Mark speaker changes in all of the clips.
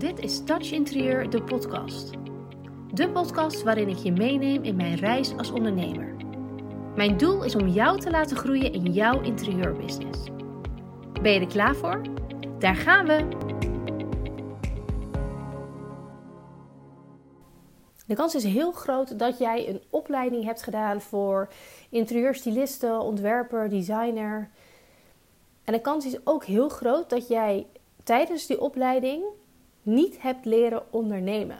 Speaker 1: Dit is Touch Interieur, de podcast. De podcast waarin ik je meeneem in mijn reis als ondernemer. Mijn doel is om jou te laten groeien in jouw interieurbusiness. Ben je er klaar voor? Daar gaan we! De kans is heel groot dat jij een opleiding hebt gedaan voor interieurstyliste, ontwerper, designer. En de kans is ook heel groot dat jij tijdens die opleiding niet hebt leren ondernemen.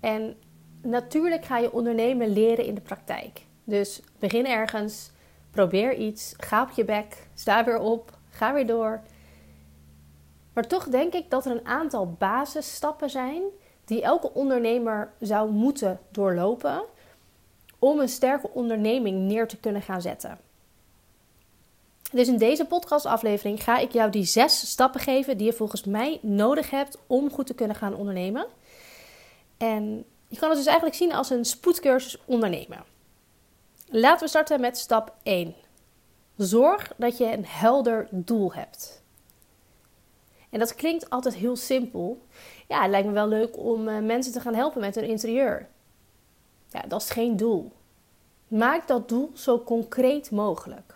Speaker 1: En natuurlijk ga je ondernemen leren in de praktijk. Dus begin ergens, probeer iets, ga op je bek, sta weer op, ga weer door. Maar toch denk ik dat er een aantal basisstappen zijn die elke ondernemer zou moeten doorlopen om een sterke onderneming neer te kunnen gaan zetten. Dus in deze podcastaflevering ga ik jou die zes stappen geven die je volgens mij nodig hebt om goed te kunnen gaan ondernemen. En je kan het dus eigenlijk zien als een spoedcursus ondernemen. Laten we starten met stap 1. Zorg dat je een helder doel hebt. En dat klinkt altijd heel simpel. Ja, het lijkt me wel leuk om eh, mensen te gaan helpen met hun interieur. Ja, dat is geen doel. Maak dat doel zo concreet mogelijk.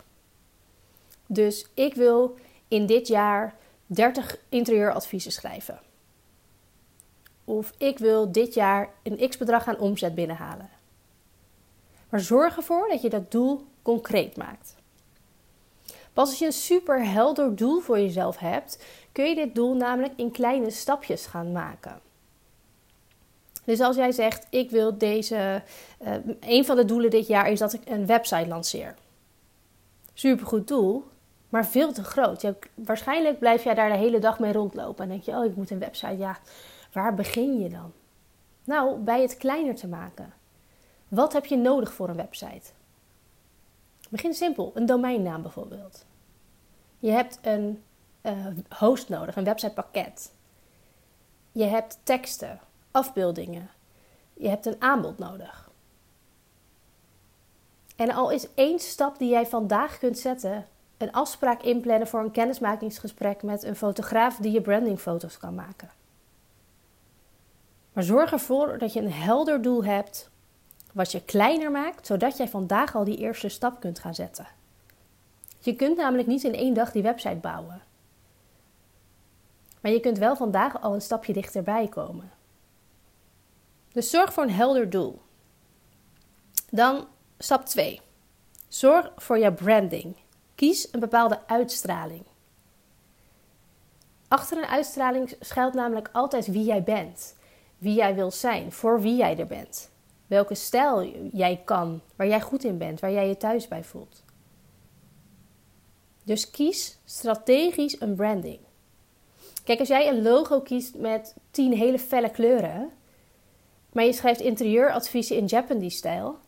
Speaker 1: Dus ik wil in dit jaar 30 interieuradviezen schrijven. Of ik wil dit jaar een x bedrag aan omzet binnenhalen. Maar zorg ervoor dat je dat doel concreet maakt. Pas als je een super helder doel voor jezelf hebt, kun je dit doel namelijk in kleine stapjes gaan maken. Dus als jij zegt: Ik wil deze. Uh, een van de doelen dit jaar is dat ik een website lanceer. Supergoed doel, maar veel te groot. Je, waarschijnlijk blijf jij daar de hele dag mee rondlopen en denk je: Oh, ik moet een website. Ja, waar begin je dan? Nou, bij het kleiner te maken. Wat heb je nodig voor een website? Begin simpel, een domeinnaam bijvoorbeeld. Je hebt een uh, host nodig, een websitepakket. Je hebt teksten, afbeeldingen. Je hebt een aanbod nodig. En al is één stap die jij vandaag kunt zetten, een afspraak inplannen voor een kennismakingsgesprek met een fotograaf die je brandingfoto's kan maken. Maar zorg ervoor dat je een helder doel hebt, wat je kleiner maakt, zodat jij vandaag al die eerste stap kunt gaan zetten. Je kunt namelijk niet in één dag die website bouwen. Maar je kunt wel vandaag al een stapje dichterbij komen. Dus zorg voor een helder doel. Dan stap 2. Zorg voor je branding. Kies een bepaalde uitstraling. Achter een uitstraling schuilt namelijk altijd wie jij bent, wie jij wil zijn, voor wie jij er bent, welke stijl jij kan, waar jij goed in bent, waar jij je thuis bij voelt. Dus kies strategisch een branding. Kijk, als jij een logo kiest met 10 hele felle kleuren, maar je schrijft interieuradviezen in Japanese-stijl,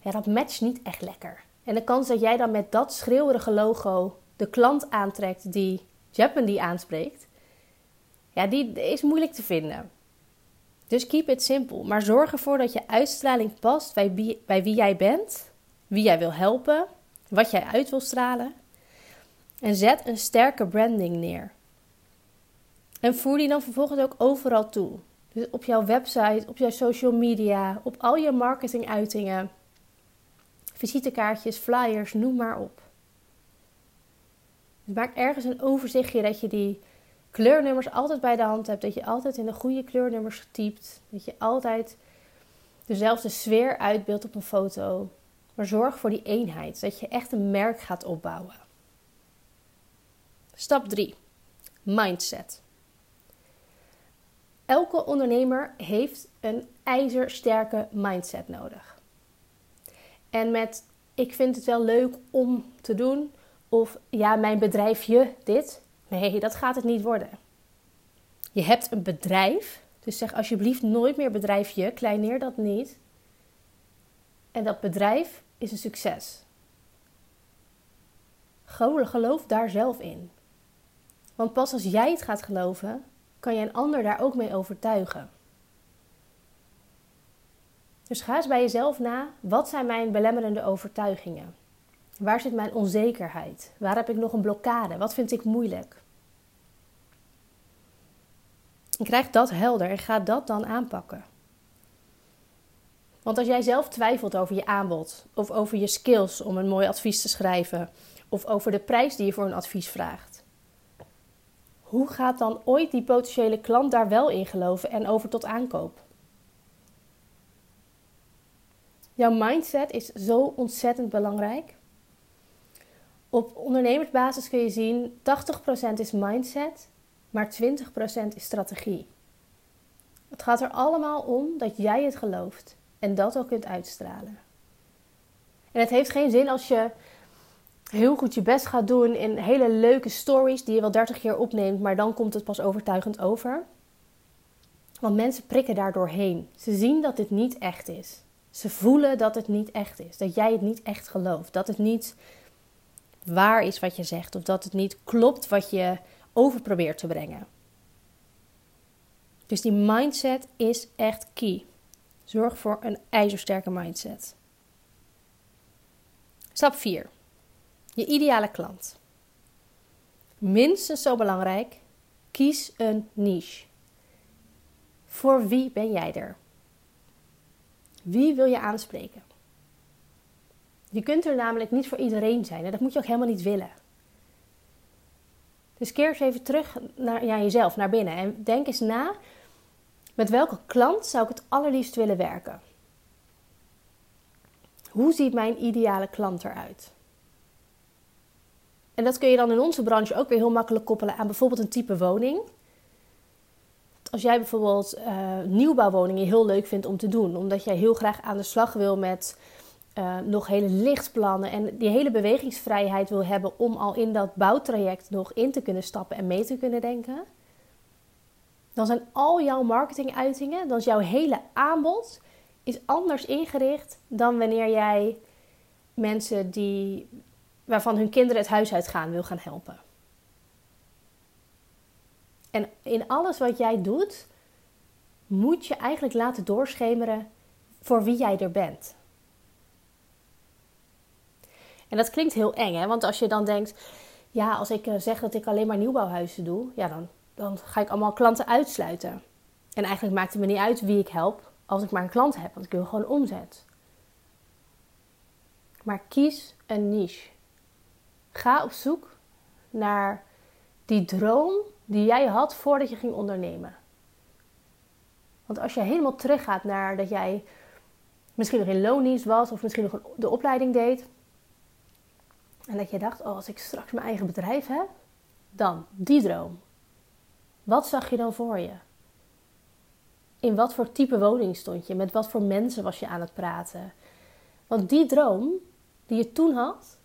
Speaker 1: ja, dat matcht niet echt lekker. En de kans dat jij dan met dat schreeuwerige logo de klant aantrekt die Japan aanspreekt, ja, die is moeilijk te vinden. Dus keep it simple. Maar zorg ervoor dat je uitstraling past bij wie, bij wie jij bent, wie jij wil helpen, wat jij uit wil stralen. En zet een sterke branding neer. En voer die dan vervolgens ook overal toe. Dus op jouw website, op jouw social media, op al je marketinguitingen, visitekaartjes, flyers, noem maar op. Dus maak ergens een overzichtje dat je die kleurnummers altijd bij de hand hebt. Dat je altijd in de goede kleurnummers typt. Dat je altijd dezelfde sfeer uitbeeldt op een foto. Maar zorg voor die eenheid. Dat je echt een merk gaat opbouwen. Stap 3. Mindset. Elke ondernemer heeft een ijzersterke mindset nodig. En met ik vind het wel leuk om te doen of ja, mijn bedrijfje dit. Nee, dat gaat het niet worden. Je hebt een bedrijf, dus zeg alsjeblieft nooit meer bedrijfje, kleineer dat niet. En dat bedrijf is een succes. Geloof daar zelf in. Want pas als jij het gaat geloven, kan je een ander daar ook mee overtuigen. Dus ga eens bij jezelf na: wat zijn mijn belemmerende overtuigingen? Waar zit mijn onzekerheid? Waar heb ik nog een blokkade? Wat vind ik moeilijk? En krijg dat helder en ga dat dan aanpakken. Want als jij zelf twijfelt over je aanbod, of over je skills om een mooi advies te schrijven, of over de prijs die je voor een advies vraagt, hoe gaat dan ooit die potentiële klant daar wel in geloven en over tot aankoop? Jouw mindset is zo ontzettend belangrijk. Op ondernemersbasis kun je zien 80% is mindset, maar 20% is strategie. Het gaat er allemaal om dat jij het gelooft en dat ook kunt uitstralen. En het heeft geen zin als je heel goed je best gaat doen in hele leuke stories die je wel 30 keer opneemt, maar dan komt het pas overtuigend over. Want mensen prikken daar doorheen. Ze zien dat dit niet echt is. Ze voelen dat het niet echt is. Dat jij het niet echt gelooft. Dat het niet waar is wat je zegt. Of dat het niet klopt wat je over probeert te brengen. Dus die mindset is echt key. Zorg voor een ijzersterke mindset. Stap 4. Je ideale klant. Minstens zo belangrijk, kies een niche. Voor wie ben jij er? Wie wil je aanspreken? Je kunt er namelijk niet voor iedereen zijn en dat moet je ook helemaal niet willen. Dus keer eens even terug naar ja, jezelf, naar binnen en denk eens na met welke klant zou ik het allerliefst willen werken? Hoe ziet mijn ideale klant eruit? En dat kun je dan in onze branche ook weer heel makkelijk koppelen aan bijvoorbeeld een type woning. Als jij bijvoorbeeld uh, nieuwbouwwoningen heel leuk vindt om te doen, omdat jij heel graag aan de slag wil met uh, nog hele lichtplannen en die hele bewegingsvrijheid wil hebben om al in dat bouwtraject nog in te kunnen stappen en mee te kunnen denken, dan zijn al jouw marketinguitingen, dan is jouw hele aanbod is anders ingericht dan wanneer jij mensen die, waarvan hun kinderen het huis uitgaan wil gaan helpen. En in alles wat jij doet, moet je eigenlijk laten doorschemeren voor wie jij er bent. En dat klinkt heel eng, hè? want als je dan denkt, ja, als ik eh, zeg dat ik alleen maar nieuwbouwhuizen doe, ja, dan dan ga ik allemaal klanten uitsluiten. En eigenlijk maakt het me niet uit wie ik help als ik maar een klant heb, want ik wil gewoon omzet. Maar kies een niche. Ga op zoek naar die droom die jij had voordat je ging ondernemen. Want als je helemaal teruggaat naar dat jij misschien nog in loondienst was of misschien nog de opleiding deed. En dat je dacht, oh, als ik straks mijn eigen bedrijf heb, dan die droom. Wat zag je dan voor je? In wat voor type woning stond je? Met wat voor mensen was je aan het praten? Want die droom die je toen had,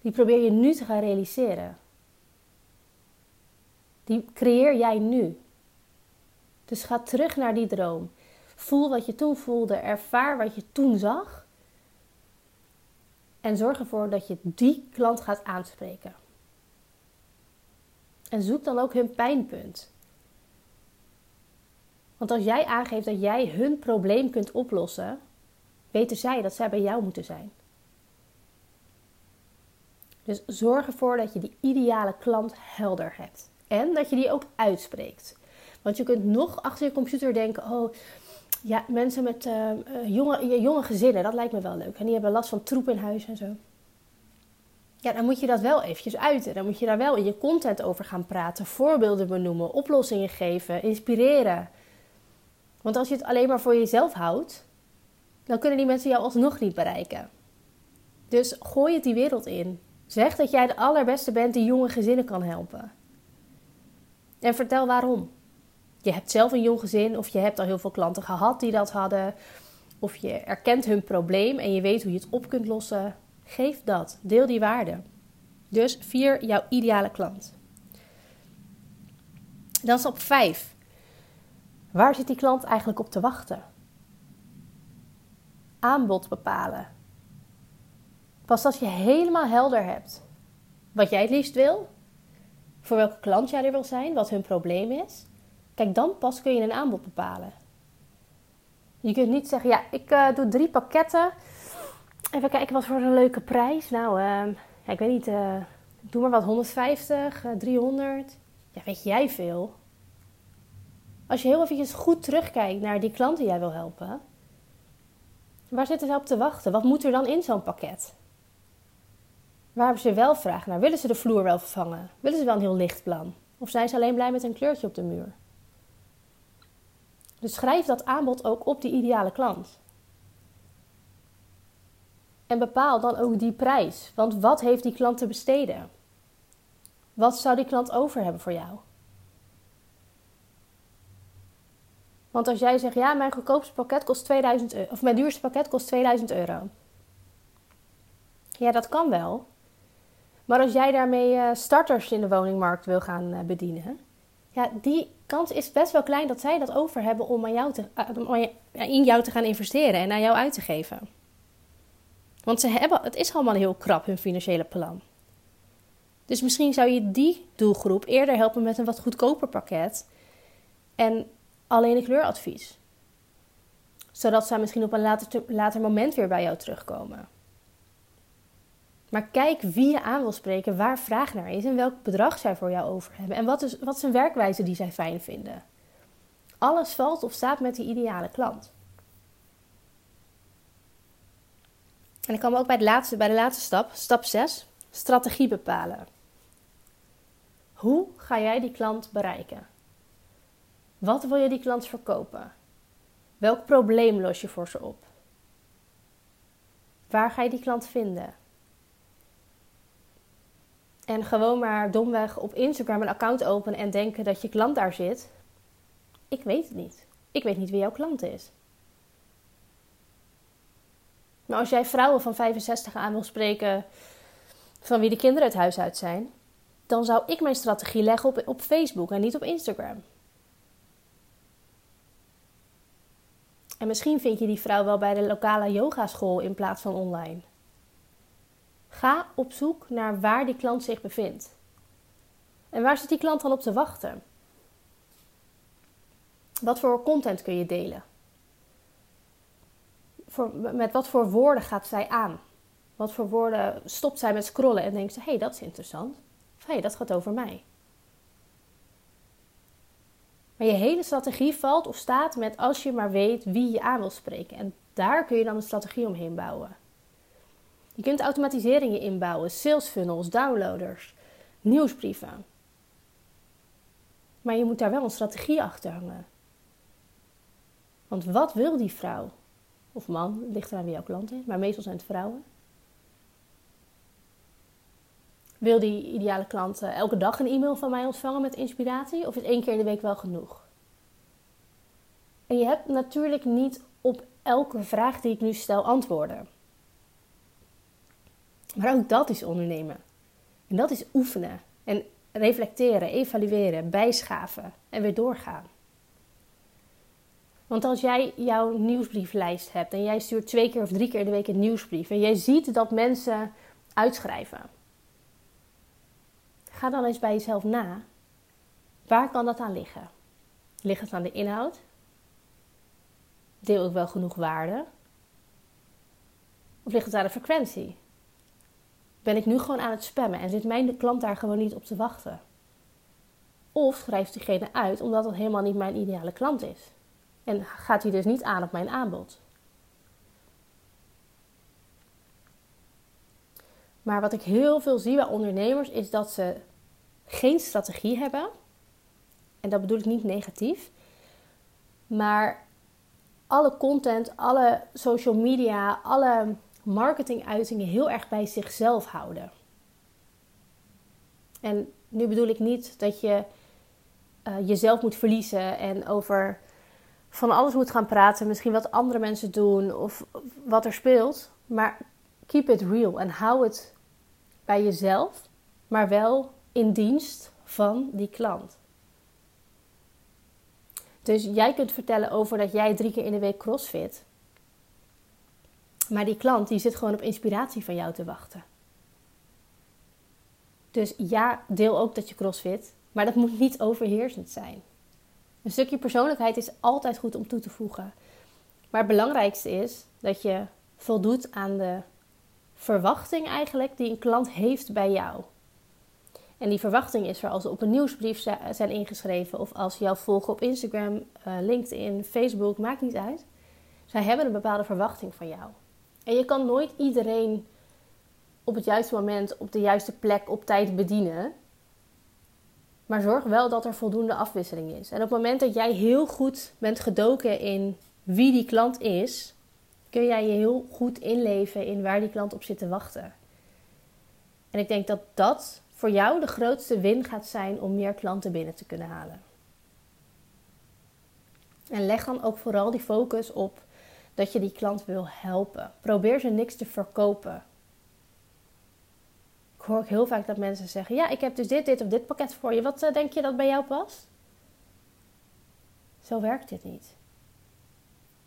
Speaker 1: die probeer je nu te gaan realiseren. Die creëer jij nu. Dus ga terug naar die droom. Voel wat je toen voelde, ervaar wat je toen zag. En zorg ervoor dat je die klant gaat aanspreken. En zoek dan ook hun pijnpunt. Want als jij aangeeft dat jij hun probleem kunt oplossen, weten zij dat zij bij jou moeten zijn. Dus zorg ervoor dat je die ideale klant helder hebt. En dat je die ook uitspreekt. Want je kunt nog achter je computer denken: oh, ja, mensen met uh, jonge, jonge gezinnen, dat lijkt me wel leuk. En die hebben last van troep in huis en zo. Ja, dan moet je dat wel eventjes uiten. Dan moet je daar wel in je content over gaan praten, voorbeelden benoemen, oplossingen geven, inspireren. Want als je het alleen maar voor jezelf houdt, dan kunnen die mensen jou alsnog niet bereiken. Dus gooi het die wereld in. Zeg dat jij de allerbeste bent die jonge gezinnen kan helpen. En vertel waarom. Je hebt zelf een jong gezin of je hebt al heel veel klanten gehad die dat hadden. Of je erkent hun probleem en je weet hoe je het op kunt lossen. Geef dat. Deel die waarde. Dus vier jouw ideale klant. Dan stap 5. Waar zit die klant eigenlijk op te wachten? Aanbod bepalen. Pas als je helemaal helder hebt wat jij het liefst wil, voor welke klant jij er wil zijn, wat hun probleem is, kijk dan pas kun je een aanbod bepalen. Je kunt niet zeggen, ja, ik uh, doe drie pakketten Even kijken wat voor een leuke prijs. Nou, uh, ja, ik weet niet. Uh, doe maar wat 150, 300. Ja, weet jij veel? Als je heel eventjes goed terugkijkt naar die klant die jij wil helpen, waar zitten ze op te wachten? Wat moet er dan in zo'n pakket? Waar hebben ze wel vraag naar? Willen ze de vloer wel vervangen? Willen ze wel een heel licht plan? Of zijn ze alleen blij met een kleurtje op de muur? Dus schrijf dat aanbod ook op die ideale klant. En bepaal dan ook die prijs. Want wat heeft die klant te besteden? Wat zou die klant over hebben voor jou? Want als jij zegt, ja, mijn goedkoopste pakket kost 2000 euro, of mijn duurste pakket kost 2000 euro. Ja, dat kan wel. Maar als jij daarmee eh, starters in de woningmarkt wil gaan eh, bedienen, ja, die kans is best wel klein dat zij dat over hebben om, aan jou te, eh, in jou te gaan investeren en aan jou uit te geven. Want ze hebben, het is allemaal heel krap, hun financiële plan. Dus misschien zou je die doelgroep eerder helpen met een wat goedkoper pakket en alleen een kleuradvies. Zodat zij misschien op een later, later moment weer bij jou terugkomen. Maar kijk wie je aan wil spreken, waar vraag naar is en welk bedrag zij voor jou over hebben. En wat is, wat is werkwijze die zij fijn vinden. Alles valt of staat met die ideale klant. En komen we ook bij de, laatste, bij de laatste stap, stap 6, strategie bepalen. Hoe ga jij die klant bereiken? Wat wil je die klant verkopen? Welk probleem los je voor ze op? Waar ga je die klant vinden? En gewoon maar domweg op Instagram een account openen en denken dat je klant daar zit. Ik weet het niet. Ik weet niet wie jouw klant is. Maar als jij vrouwen van 65 aan wil spreken van wie de kinderen het huis uit zijn, dan zou ik mijn strategie leggen op, op Facebook en niet op Instagram. En misschien vind je die vrouw wel bij de lokale yogaschool in plaats van online. Ga op zoek naar waar die klant zich bevindt. En waar zit die klant dan op te wachten? Wat voor content kun je delen? Voor, met wat voor woorden gaat zij aan? Wat voor woorden stopt zij met scrollen en denkt ze: hé, hey, dat is interessant. Of hé, hey, dat gaat over mij. Maar je hele strategie valt of staat met als je maar weet wie je aan wil spreken. En daar kun je dan een strategie omheen bouwen. Je kunt automatiseringen inbouwen, sales funnels, downloaders, nieuwsbrieven. Maar je moet daar wel een strategie achter hangen. Want wat wil die vrouw? Of man, ligt eraan wie jouw klant is, maar meestal zijn het vrouwen. Wil die ideale klant eh, elke dag een e-mail van mij ontvangen met inspiratie? Of is één keer in de week wel genoeg? En je hebt natuurlijk niet op elke vraag die ik nu stel antwoorden. Maar ook dat is ondernemen. En dat is oefenen en reflecteren, evalueren, bijschaven en weer doorgaan. Want als jij jouw nieuwsbrieflijst hebt en jij stuurt twee keer of drie keer in de week een nieuwsbrief en jij ziet dat mensen uitschrijven, ga dan eens bij jezelf na. Waar kan dat aan liggen? Ligt het aan de inhoud? Deel ik wel genoeg waarde? Of ligt het aan de frequentie? Ben ik nu gewoon aan het spammen en zit mijn klant daar gewoon niet op te wachten? Of schrijft diegene uit omdat het helemaal niet mijn ideale klant is? En gaat hij dus niet aan op mijn aanbod? Maar wat ik heel veel zie bij ondernemers is dat ze geen strategie hebben. En dat bedoel ik niet negatief. Maar alle content, alle social media, alle marketinguitingen heel erg bij zichzelf houden. En nu bedoel ik niet dat je uh, jezelf moet verliezen en over van alles moet gaan praten, misschien wat andere mensen doen of wat er speelt. Maar keep it real en hou het bij jezelf, maar wel in dienst van die klant. Dus jij kunt vertellen over dat jij drie keer in de week crossfit. Maar die klant die zit gewoon op inspiratie van jou te wachten. Dus ja, deel ook dat je crossfit, maar dat moet niet overheersend zijn. Een stukje persoonlijkheid is altijd goed om toe te voegen. Maar het belangrijkste is dat je voldoet aan de verwachting eigenlijk die een klant heeft bij jou. En die verwachting is er als ze op een nieuwsbrief zijn ingeschreven of als ze jou volgen op Instagram, uh, LinkedIn, Facebook, maakt niet uit. Zij hebben een bepaalde verwachting van jou. En je kan nooit iedereen op het juiste moment, op de juiste plek, op tijd bedienen. Maar zorg wel dat er voldoende afwisseling is. En op het moment dat jij heel goed bent gedoken in wie die klant is, kun jij je heel goed inleven in waar die klant op zit te wachten. En ik denk dat dat voor jou de grootste win gaat zijn om meer klanten binnen te kunnen halen. En leg dan ook vooral die focus op dat je die klant wil helpen. Probeer ze niks te verkopen. Ik hoor ook heel vaak dat mensen zeggen: Ja, ik heb dus dit, dit of dit pakket voor je. Wat uh, denk je dat bij jou past? Zo werkt dit niet.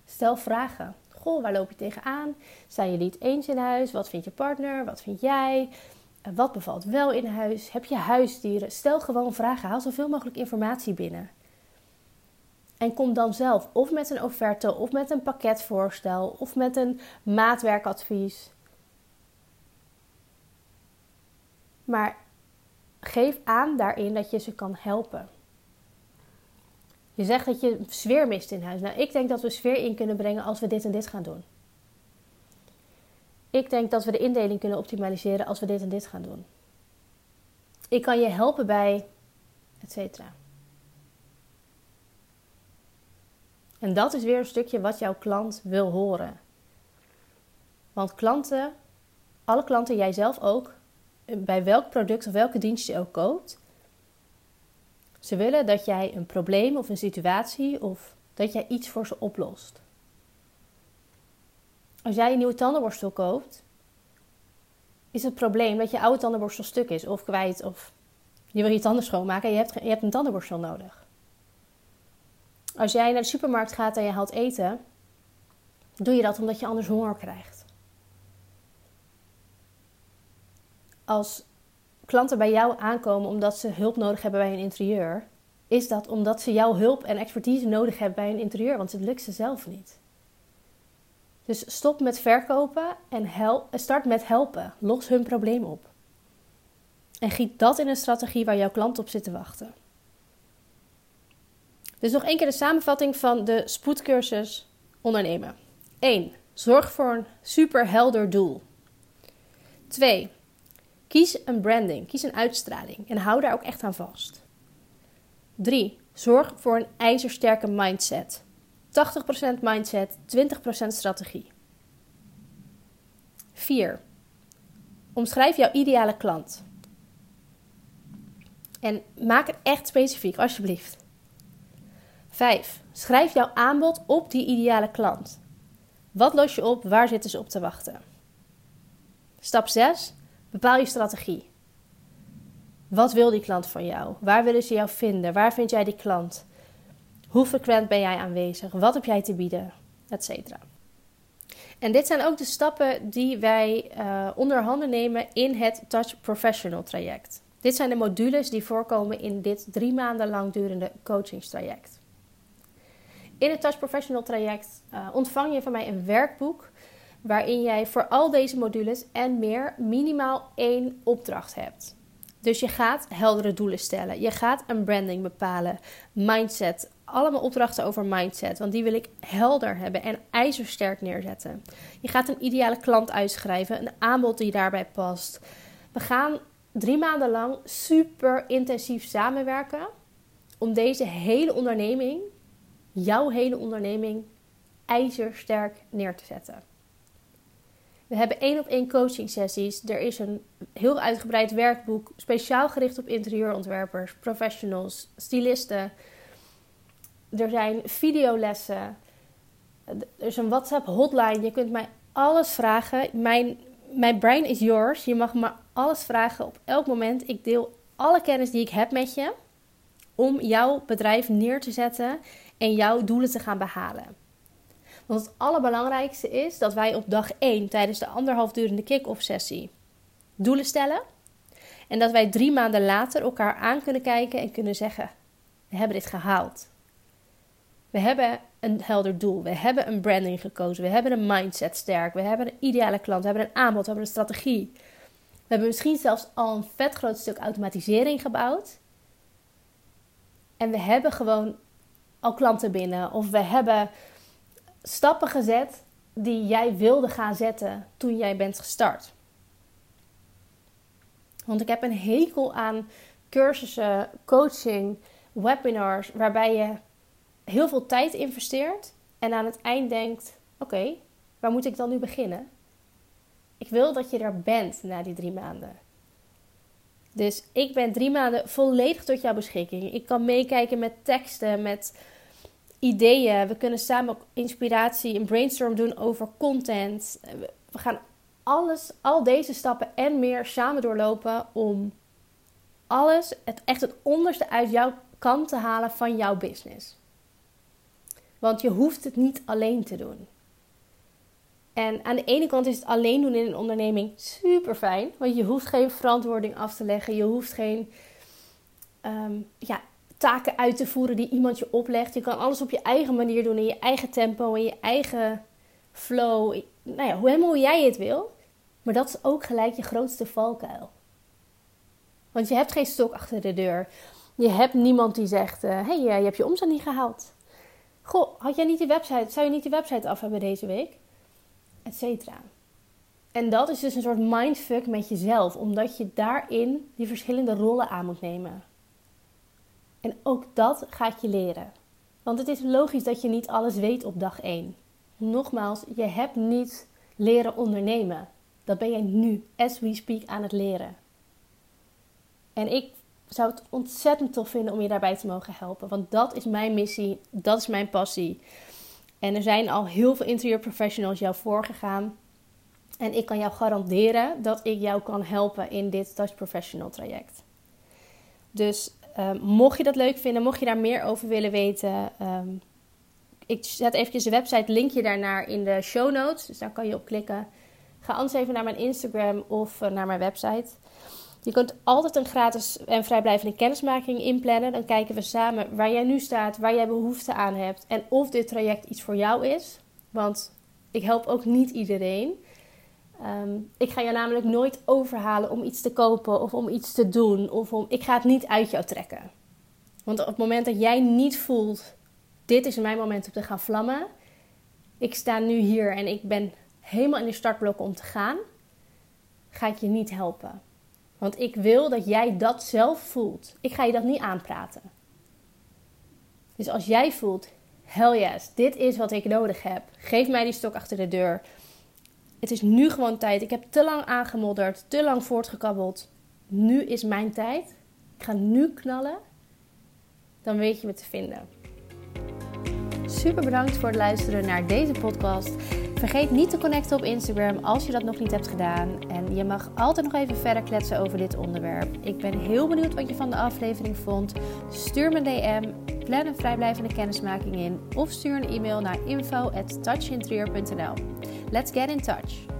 Speaker 1: Stel vragen. Goh, waar loop je tegenaan? Zijn jullie het eens in huis? Wat vindt je partner? Wat vind jij? Wat bevalt wel in huis? Heb je huisdieren? Stel gewoon vragen. Haal zoveel mogelijk informatie binnen. En kom dan zelf of met een offerte, of met een pakketvoorstel, of met een maatwerkadvies. Maar geef aan daarin dat je ze kan helpen. Je zegt dat je sfeer mist in huis. Nou, ik denk dat we sfeer in kunnen brengen als we dit en dit gaan doen. Ik denk dat we de indeling kunnen optimaliseren als we dit en dit gaan doen. Ik kan je helpen bij, et cetera. En dat is weer een stukje wat jouw klant wil horen. Want klanten, alle klanten, jij zelf ook, bij welk product of welke dienst je ook koopt, ze willen dat jij een probleem of een situatie of dat jij iets voor ze oplost. Als jij een nieuwe tandenborstel koopt, is het probleem dat je oude tandenborstel stuk is of kwijt of je wil je tanden schoonmaken en je hebt, je hebt een tandenborstel nodig. Als jij naar de supermarkt gaat en je haalt eten, doe je dat omdat je anders honger krijgt. Als klanten bij jou aankomen omdat ze hulp nodig hebben bij hun interieur, is dat omdat ze jouw hulp en expertise nodig hebben bij hun interieur, want het lukt ze zelf niet. Dus stop met verkopen en start met helpen. Los hun probleem op. En giet dat in een strategie waar jouw klant op zit te wachten. Dus nog één keer de samenvatting van de spoedcursus ondernemen. 1. Zorg voor een super helder doel. 2. Kies een branding, kies een uitstraling en hou daar ook echt aan vast. 3. Zorg voor een ijzersterke mindset. 80% mindset, 20% strategie. 4. Omschrijf jouw ideale klant. En maak het echt specifiek, alsjeblieft. 5. Schrijf jouw aanbod op die ideale klant. Wat los je op? Waar zitten ze op te wachten? Stap 6. Bepaal je strategie. Wat wil die klant van jou? Waar willen ze jou vinden? Waar vind jij die klant? Hoe frequent ben jij aanwezig? Wat heb jij te bieden? Etcetera. En dit zijn ook de stappen die wij uh, nemen in het Touch Professional traject. Dit zijn de modules die voorkomen in dit drie maanden lang durende coachingstraject. In het Touch Professional traject uh, ontvang je van mij een werkboek waarin jij voor al deze modules en meer minimaal één opdracht hebt. Dus je gaat heldere doelen stellen. Je gaat een branding bepalen. Mindset. Allemaal opdrachten over mindset. Want die wil ik helder hebben en ijzersterk neerzetten. Je gaat een ideale klant uitschrijven. Een aanbod die daarbij past. We gaan drie maanden lang super intensief samenwerken. Om deze hele onderneming, jouw hele onderneming, ijzersterk neer te zetten. We hebben één op één coaching sessies. Er is een heel uitgebreid werkboek, speciaal gericht op interieurontwerpers, professionals, stylisten. Er zijn videolessen. Er is een WhatsApp hotline. Je kunt mij alles vragen. Mijn, mijn brain is yours. Je mag me alles vragen op elk moment. Ik deel alle kennis die ik heb met je om jouw bedrijf neer te zetten en jouw doelen te gaan behalen. Want het allerbelangrijkste is dat wij op dag 1 tijdens de anderhalf durende kick-off sessie doelen stellen. En dat wij drie maanden later elkaar aan kunnen kijken en kunnen zeggen: We hebben dit gehaald. We hebben een helder doel. We hebben een branding gekozen. We hebben een mindset sterk. We hebben een ideale klant. We hebben een aanbod. We hebben een strategie. We hebben misschien zelfs al een vet groot stuk automatisering gebouwd. En we hebben gewoon al klanten binnen. Of we hebben stappen gezet die jij wilde gaan zetten toen jij bent gestart. Want ik heb een hekel aan cursussen, coaching, webinars, waarbij je heel veel tijd investeert en aan het eind denkt: oké, waar moet ik dan nu beginnen? Ik wil dat je er bent na die drie maanden. Dus ik ben drie maanden volledig tot jouw beschikking. Ik kan meekijken met teksten, met ideeën. We kunnen samen ook inspiratie, een brainstorm doen over content. We gaan alles, al deze stappen en meer samen doorlopen om alles, het, echt het onderste uit jouw kant te halen van jouw business. Want je hoeft het niet alleen te doen. En aan de ene kant is het alleen doen in een onderneming super fijn. Want je hoeft geen verantwoording af te leggen. Je hoeft geen ehm, ja, taken uit te voeren die iemand je oplegt. Je kan alles op je eigen manier doen. In je eigen tempo. In je eigen flow. Nou ja, helemaal hoe jij het wil. Maar dat is ook gelijk je grootste valkuil. Want je hebt geen stok achter de deur. Je hebt niemand die zegt: hé, uh, hey, je hebt je omzet niet gehaald. Goh, had jij niet die website? Zou je niet die website af hebben deze week? Etcetera. En dat is dus een soort mindfuck met jezelf, omdat je daarin die verschillende rollen aan moet nemen. En ook dat gaat je leren. Want het is logisch dat je niet alles weet op dag 1. Nogmaals, je hebt niet leren ondernemen. Dat ben jij nu, as we speak, aan het leren. En ik zou het ontzettend tof vinden om je daarbij te mogen helpen. Want dat is mijn missie, dat is mijn passie. En er zijn al heel veel interieurprofessionals jou voorgegaan. En ik kan jou garanderen dat ik jou kan helpen in dit Touch Professional traject. Dus um, mocht je dat leuk vinden, mocht je daar meer over willen weten, um, ik zet eventjes de website linkje daarnaar in de show notes. Dus daar kan je op klikken. Ga anders even naar mijn Instagram of uh, naar mijn website. Je kunt altijd een gratis en vrijblijvende kennismaking inplannen. Dan kijken we samen waar jij nu staat, waar jij behoefte aan hebt en of dit traject iets voor jou is. Want ik help ook niet iedereen. Um, ik ga je namelijk nooit overhalen om iets te kopen of om iets te doen. Of om, ik ga het niet uit jou trekken. Want op het moment dat jij niet voelt, dit is mijn moment om te gaan vlammen. Ik sta nu hier en ik ben helemaal in de startblokken om te gaan. Ga ik je niet helpen. Want ik wil dat jij dat zelf voelt. Ik ga je dat niet aanpraten. Dus als jij voelt, hell yes, dit is wat ik nodig heb. Geef mij die stok achter de deur. Het is nu gewoon tijd. Ik heb te lang aangemodderd, te lang voortgekabbeld. Nu is mijn tijd. Ik ga nu knallen. Dan weet je me te vinden. Super bedankt voor het luisteren naar deze podcast. Vergeet niet te connecten op Instagram als je dat nog niet hebt gedaan. En je mag altijd nog even verder kletsen over dit onderwerp. Ik ben heel benieuwd wat je van de aflevering vond. Stuur me een DM, plan een vrijblijvende kennismaking in of stuur een e-mail naar info@touchinterieur.nl. Let's get in touch.